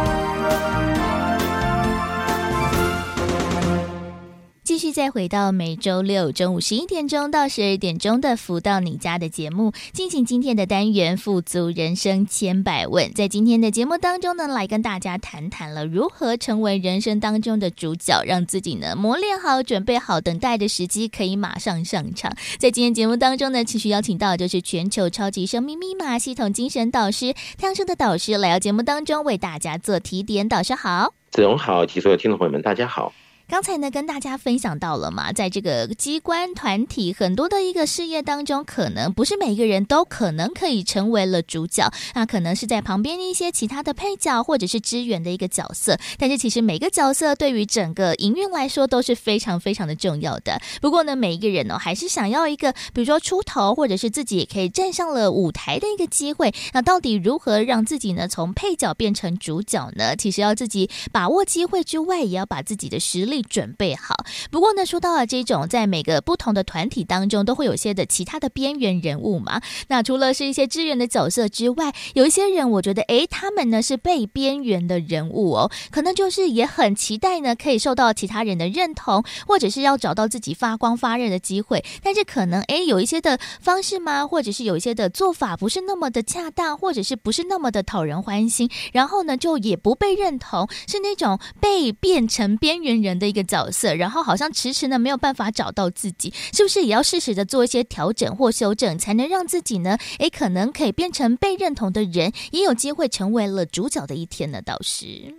继续再回到每周六中午十一点钟到十二点钟的《福到你家》的节目，进行今天的单元“富足人生千百问”。在今天的节目当中呢，来跟大家谈谈了如何成为人生当中的主角，让自己呢磨练好、准备好，等待的时机可以马上上场。在今天节目当中呢，继续邀请到就是全球超级生命密码系统精神导师太阳盛德导师来到节目当中为大家做提点。导师好，子荣好，及所有听众朋友们，大家好。刚才呢，跟大家分享到了嘛，在这个机关团体很多的一个事业当中，可能不是每个人都可能可以成为了主角，那可能是在旁边一些其他的配角或者是支援的一个角色。但是其实每个角色对于整个营运来说都是非常非常的重要的。不过呢，每一个人呢，还是想要一个，比如说出头，或者是自己也可以站上了舞台的一个机会。那到底如何让自己呢从配角变成主角呢？其实要自己把握机会之外，也要把自己的实力。准备好。不过呢，说到了这种在每个不同的团体当中，都会有些的其他的边缘人物嘛。那除了是一些支援的角色之外，有一些人，我觉得，诶，他们呢是被边缘的人物哦，可能就是也很期待呢，可以受到其他人的认同，或者是要找到自己发光发热的机会。但是可能，诶，有一些的方式吗？或者是有一些的做法不是那么的恰当，或者是不是那么的讨人欢心，然后呢，就也不被认同，是那种被变成边缘人的。一个角色，然后好像迟迟呢没有办法找到自己，是不是也要适时的做一些调整或修正，才能让自己呢，诶，可能可以变成被认同的人，也有机会成为了主角的一天呢？导师，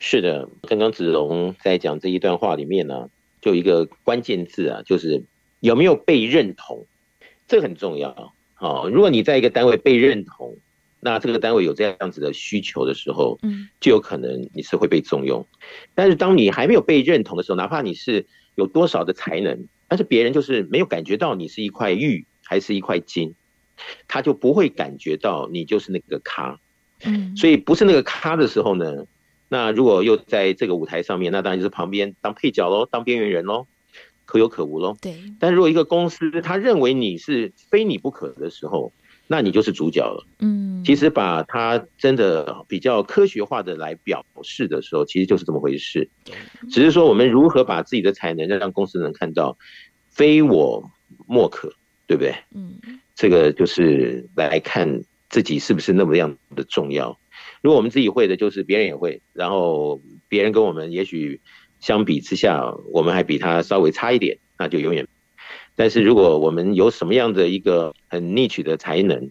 是的，刚刚子龙在讲这一段话里面呢，就一个关键字啊，就是有没有被认同，这很重要。好，如果你在一个单位被认同。那这个单位有这样子的需求的时候，嗯，就有可能你是会被重用。但是当你还没有被认同的时候，哪怕你是有多少的才能，但是别人就是没有感觉到你是一块玉还是一块金，他就不会感觉到你就是那个咖。嗯，所以不是那个咖的时候呢，那如果又在这个舞台上面，那当然就是旁边当配角喽，当边缘人喽，可有可无喽。对。但如果一个公司他认为你是非你不可的时候，那你就是主角了。嗯，其实把它真的比较科学化的来表示的时候，其实就是这么回事。只是说我们如何把自己的才能让公司能看到，非我莫可，对不对？嗯，这个就是来看自己是不是那么样的重要。如果我们自己会的，就是别人也会，然后别人跟我们也许相比之下，我们还比他稍微差一点，那就永远。但是如果我们有什么样的一个很 niche 的才能，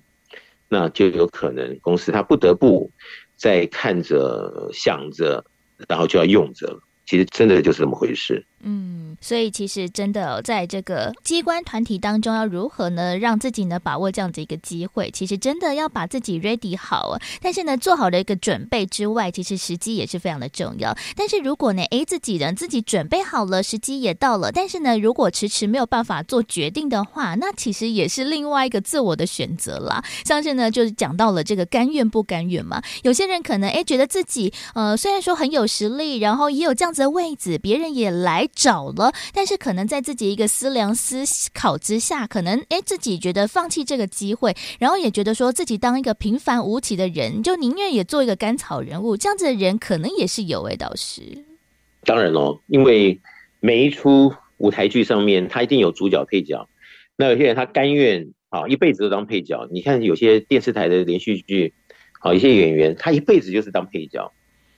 那就有可能公司它不得不在看着、想着，然后就要用着。其实真的就是这么回事。嗯，所以其实真的在这个机关团体当中，要如何呢，让自己呢把握这样子一个机会？其实真的要把自己 ready 好啊。但是呢，做好的一个准备之外，其实时机也是非常的重要。但是如果呢，诶，自己人自己准备好了，时机也到了，但是呢，如果迟迟没有办法做决定的话，那其实也是另外一个自我的选择啦。像是呢，就是讲到了这个甘愿不甘愿嘛。有些人可能诶觉得自己呃虽然说很有实力，然后也有这样子的位置，别人也来。找了，但是可能在自己一个思量思考之下，可能哎自己觉得放弃这个机会，然后也觉得说自己当一个平凡无奇的人，就宁愿也做一个甘草人物，这样子的人可能也是有哎，导师。当然喽，因为每一出舞台剧上面，他一定有主角配角。那有些人他甘愿啊一辈子都当配角。你看有些电视台的连续剧，好一些演员，他一辈子就是当配角，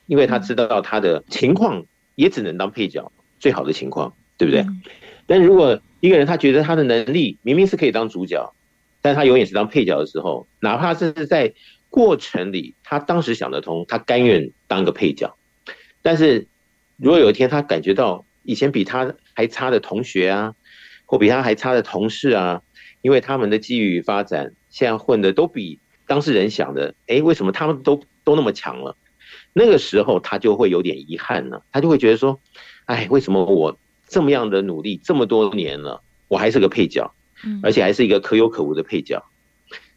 因为他知道他的情况也只能当配角。最好的情况，对不对？嗯、但如果一个人他觉得他的能力明明是可以当主角，但他永远是当配角的时候，哪怕是在过程里，他当时想得通，他甘愿当个配角。但是如果有一天他感觉到以前比他还差的同学啊，或比他还差的同事啊，因为他们的机遇发展，现在混的都比当事人想的，哎，为什么他们都都那么强了？那个时候他就会有点遗憾了，他就会觉得说。哎，为什么我这么样的努力这么多年了，我还是个配角，而且还是一个可有可无的配角？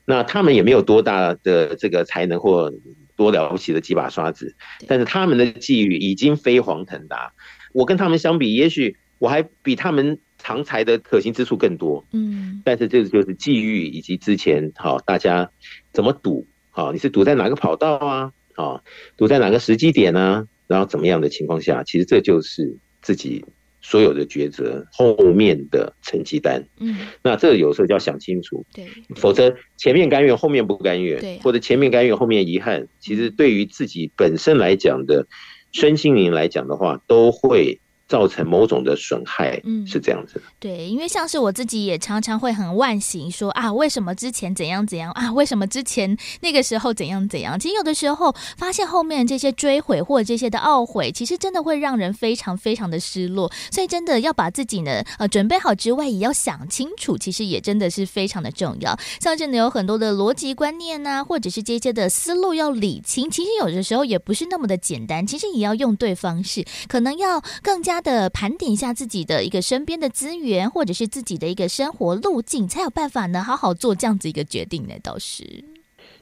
那他们也没有多大的这个才能或多了不起的几把刷子，但是他们的际遇已经飞黄腾达。我跟他们相比，也许我还比他们长才的可行之处更多。嗯，但是这就是际遇以及之前好大家怎么赌？好，你是赌在哪个跑道啊？好，赌在哪个时机点呢？然后怎么样的情况下，其实这就是自己所有的抉择后面的成绩单。嗯，那这有时候就要想清楚，对，否则前面甘愿，后面不甘愿，对，或者前面甘愿，后面遗憾，其实对于自己本身来讲的身心灵来讲的话，都会。造成某种的损害，嗯，是这样子。对，因为像是我自己也常常会很惋惜，说啊，为什么之前怎样怎样啊？为什么之前那个时候怎样怎样？其实有的时候发现后面这些追悔或者这些的懊悔，其实真的会让人非常非常的失落。所以真的要把自己呢，呃，准备好之外，也要想清楚，其实也真的是非常的重要。像真的有很多的逻辑观念呐、啊，或者是这些的思路要理清，其实有的时候也不是那么的简单。其实也要用对方式，可能要更加。他的盘点一下自己的一个身边的资源，或者是自己的一个生活路径，才有办法呢，好好做这样子一个决定呢。倒是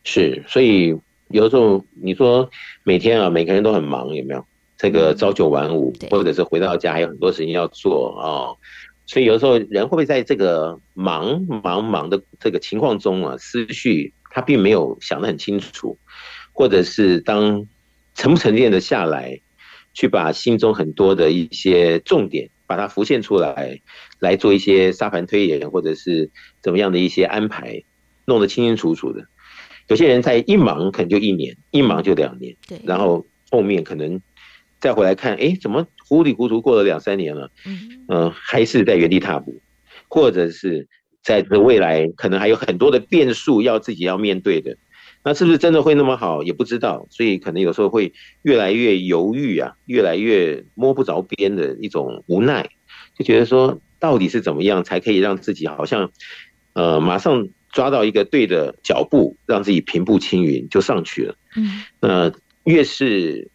是，所以有的时候你说每天啊，每个人都很忙，有没有？这个朝九晚五，嗯、或者是回到家还有很多事情要做啊、哦。所以有的时候人会不会在这个忙忙忙的这个情况中啊，思绪他并没有想得很清楚，或者是当沉不沉淀的下来。去把心中很多的一些重点，把它浮现出来，来做一些沙盘推演，或者是怎么样的一些安排，弄得清清楚楚的。有些人在一忙可能就一年，一忙就两年，对，然后后面可能再回来看，哎，怎么糊里糊涂过了两三年了，嗯、呃，还是在原地踏步，或者是在这未来可能还有很多的变数要自己要面对的。那是不是真的会那么好也不知道，所以可能有时候会越来越犹豫啊，越来越摸不着边的一种无奈，就觉得说到底是怎么样才可以让自己好像，呃，马上抓到一个对的脚步，让自己平步青云就上去了。嗯，那越是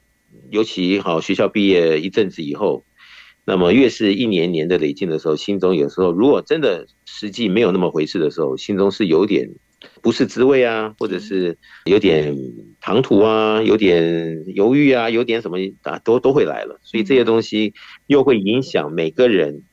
尤其好学校毕业一阵子以后，那么越是一年年的累进的时候，心中有时候如果真的实际没有那么回事的时候，心中是有点。不是滋味啊，或者是有点唐突啊，有点犹豫啊，有点什么啊，都都会来了。所以这些东西又会影响每个人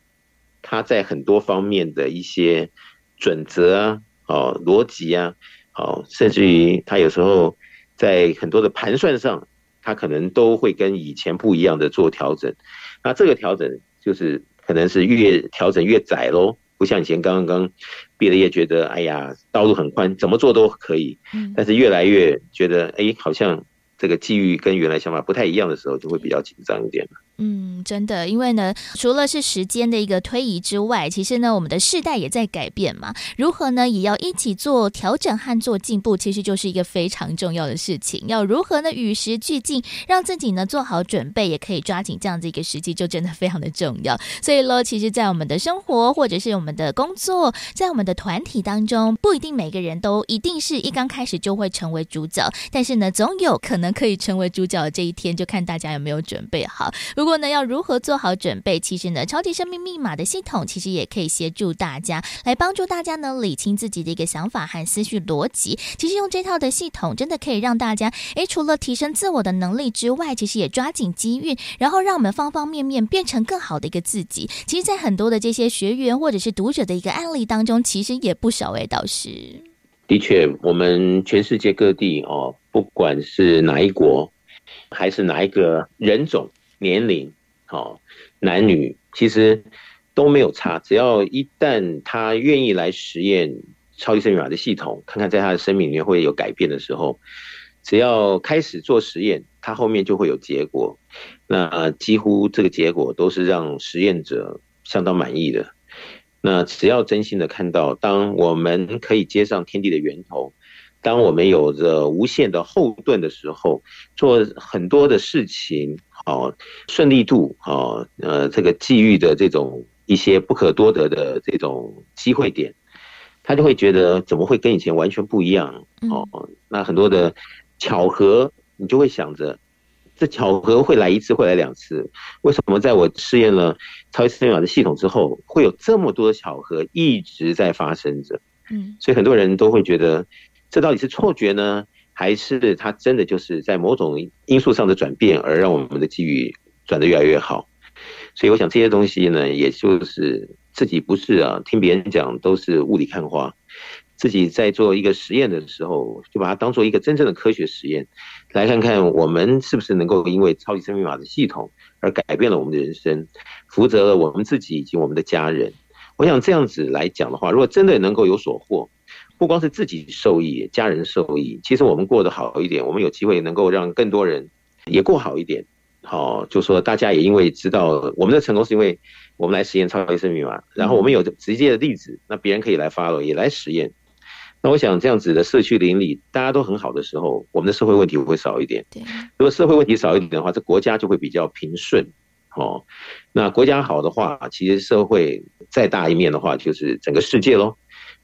他在很多方面的一些准则啊，哦，逻辑啊，哦，甚至于他有时候在很多的盘算上，他可能都会跟以前不一样的做调整。那这个调整就是可能是越调整越窄喽。不像以前刚刚毕了业，觉得哎呀道路很宽，怎么做都可以。但是越来越觉得哎，好像这个机遇跟原来想法不太一样的时候，就会比较紧张一点了。嗯，真的，因为呢，除了是时间的一个推移之外，其实呢，我们的世代也在改变嘛。如何呢，也要一起做调整和做进步，其实就是一个非常重要的事情。要如何呢，与时俱进，让自己呢做好准备，也可以抓紧这样子一个时机，就真的非常的重要。所以喽，其实，在我们的生活或者是我们的工作，在我们的团体当中，不一定每个人都一定是一刚开始就会成为主角，但是呢，总有可能可以成为主角的这一天，就看大家有没有准备好。不过呢，要如何做好准备？其实呢，超级生命密码的系统其实也可以协助大家，来帮助大家呢理清自己的一个想法和思绪逻辑。其实用这套的系统，真的可以让大家，诶，除了提升自我的能力之外，其实也抓紧机遇，然后让我们方方面面变成更好的一个自己。其实，在很多的这些学员或者是读者的一个案例当中，其实也不少诶，导师。的确，我们全世界各地哦，不管是哪一国，还是哪一个人种、年龄。好，男女其实都没有差，只要一旦他愿意来实验超级生命法的系统，看看在他的生命里面会有改变的时候，只要开始做实验，他后面就会有结果。那几乎这个结果都是让实验者相当满意的。那只要真心的看到，当我们可以接上天地的源头。当我们有着无限的后盾的时候，做很多的事情，好顺利度，哦呃，这个际遇的这种一些不可多得的这种机会点，他就会觉得怎么会跟以前完全不一样？哦，那很多的巧合，你就会想着，这巧合会来一次，会来两次，为什么在我试验了超级生命密码的系统之后，会有这么多的巧合一直在发生着？嗯，所以很多人都会觉得。这到底是错觉呢，还是它真的就是在某种因素上的转变，而让我们的机遇转得越来越好？所以我想这些东西呢，也就是自己不是啊，听别人讲都是雾里看花，自己在做一个实验的时候，就把它当做一个真正的科学实验，来看看我们是不是能够因为超级生命密码的系统而改变了我们的人生，负责了我们自己以及我们的家人。我想这样子来讲的话，如果真的能够有所获。不光是自己受益，家人受益，其实我们过得好一点，我们有机会能够让更多人也过好一点。好，就说大家也因为知道我们的成功是因为我们来实验超级生命嘛，然后我们有直接的例子，那别人可以来 follow，也来实验。那我想这样子的社区邻里大家都很好的时候，我们的社会问题会少一点。对，如果社会问题少一点的话，这国家就会比较平顺。哦，那国家好的话，其实社会再大一面的话，就是整个世界喽。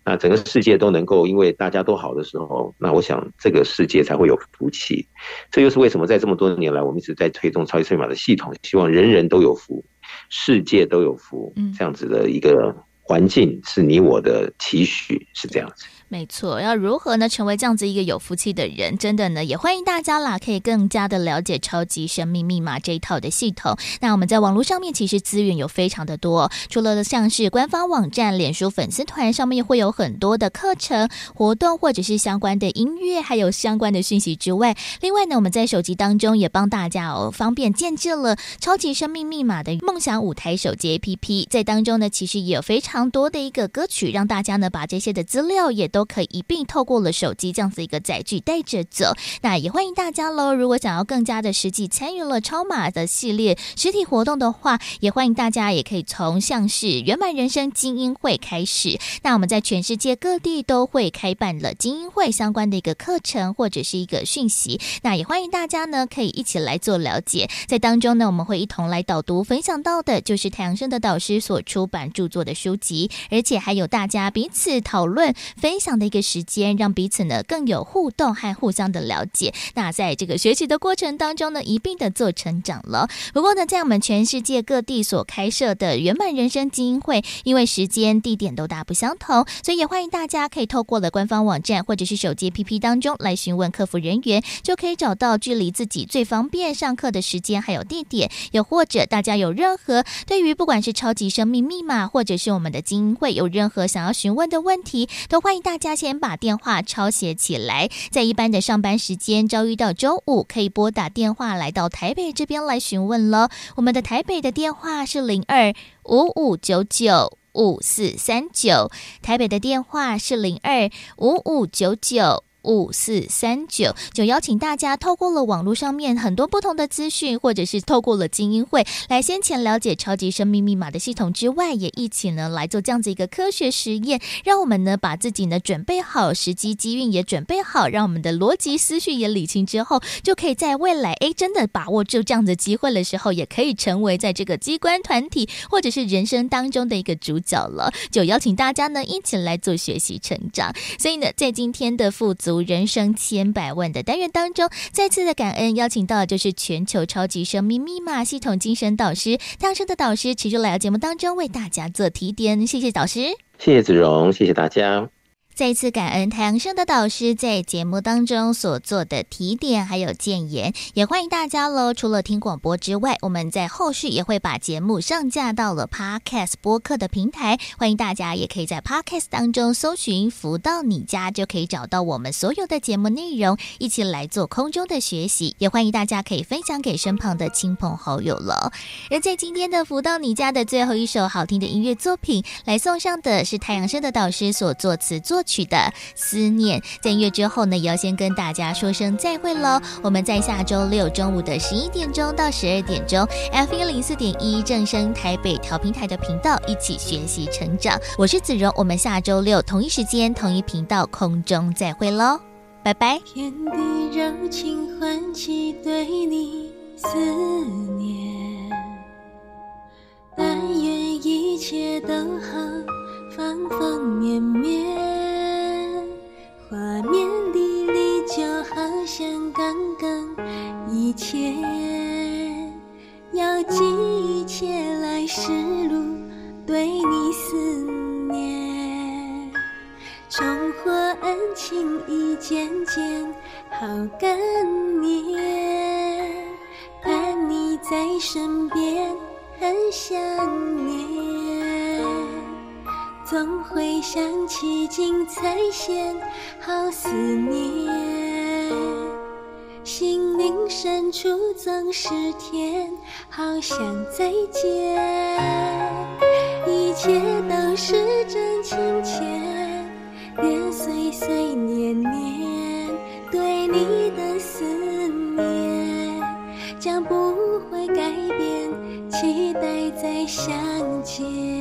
那整个世界都能够因为大家都好的时候，那我想这个世界才会有福气。这又是为什么在这么多年来，我们一直在推动超级生命密码的系统，希望人人都有福，世界都有福，这样子的一个环境是你我的期许，是这样子。没错，要如何呢？成为这样子一个有福气的人，真的呢，也欢迎大家啦，可以更加的了解超级生命密码这一套的系统。那我们在网络上面其实资源有非常的多，除了像是官方网站、脸书粉丝团上面会有很多的课程活动，或者是相关的音乐，还有相关的讯息之外，另外呢，我们在手机当中也帮大家哦方便建置了超级生命密码的梦想舞台手机 APP，在当中呢，其实也有非常多的一个歌曲，让大家呢把这些的资料也都。都可以一并透过了手机这样子一个载具带着走，那也欢迎大家喽。如果想要更加的实际参与了超马的系列实体活动的话，也欢迎大家也可以从像是圆满人生精英会开始。那我们在全世界各地都会开办了精英会相关的一个课程或者是一个讯息，那也欢迎大家呢可以一起来做了解。在当中呢，我们会一同来导读分享到的就是太阳盛德导师所出版著作的书籍，而且还有大家彼此讨论分享。这样的一个时间，让彼此呢更有互动和互相的了解。那在这个学习的过程当中呢，一并的做成长了。不过呢，在我们全世界各地所开设的圆满人生精英会，因为时间地点都大不相同，所以也欢迎大家可以透过了官方网站或者是手机 APP 当中来询问客服人员，就可以找到距离自己最方便上课的时间还有地点。又或者大家有任何对于不管是超级生命密码或者是我们的精英会有任何想要询问的问题，都欢迎大加钱把电话抄写起来，在一般的上班时间，周一到周五可以拨打电话来到台北这边来询问了。我们的台北的电话是零二五五九九五四三九，台北的电话是零二五五九九。五四三九，就邀请大家透过了网络上面很多不同的资讯，或者是透过了精英会来先前了解超级生命密码的系统之外，也一起呢来做这样子一个科学实验，让我们呢把自己呢准备好，时机机运也准备好，让我们的逻辑思绪也理清之后，就可以在未来诶真的把握住这样的机会的时候，也可以成为在这个机关团体或者是人生当中的一个主角了。就邀请大家呢一起来做学习成长，所以呢在今天的富足。读人生千百万的单元当中，再次的感恩邀请到就是全球超级生命密码系统精神导师汤生的导师，持续来到节目当中为大家做提点，谢谢导师，谢谢子荣，谢谢大家。再次感恩太阳盛德导师在节目当中所做的提点还有建言，也欢迎大家喽。除了听广播之外，我们在后续也会把节目上架到了 Podcast 播客的平台，欢迎大家也可以在 Podcast 当中搜寻“福到你家”，就可以找到我们所有的节目内容，一起来做空中的学习。也欢迎大家可以分享给身旁的亲朋好友了。而在今天的“福到你家”的最后一首好听的音乐作品，来送上的是太阳盛德导师所作词作曲的思念，在音乐之后呢，也要先跟大家说声再会喽。我们在下周六中午的十一点钟到十二点钟，F 一零四点一正声台北调频台的频道一起学习成长。我是子荣，我们下周六同一时间同一频道空中再会喽，拜拜。天地柔情唤起对你思念，但愿一切都好，方方面面。画面里你，就好像刚刚以前，要记一切来时路，对你思念，重获恩情一件件好感念，盼你在身边很想念。总会想起精彩线，好思念。心灵深处总是甜，好想再见。一切都是真情切，年岁岁年年对你的思念将不会改变，期待再相见。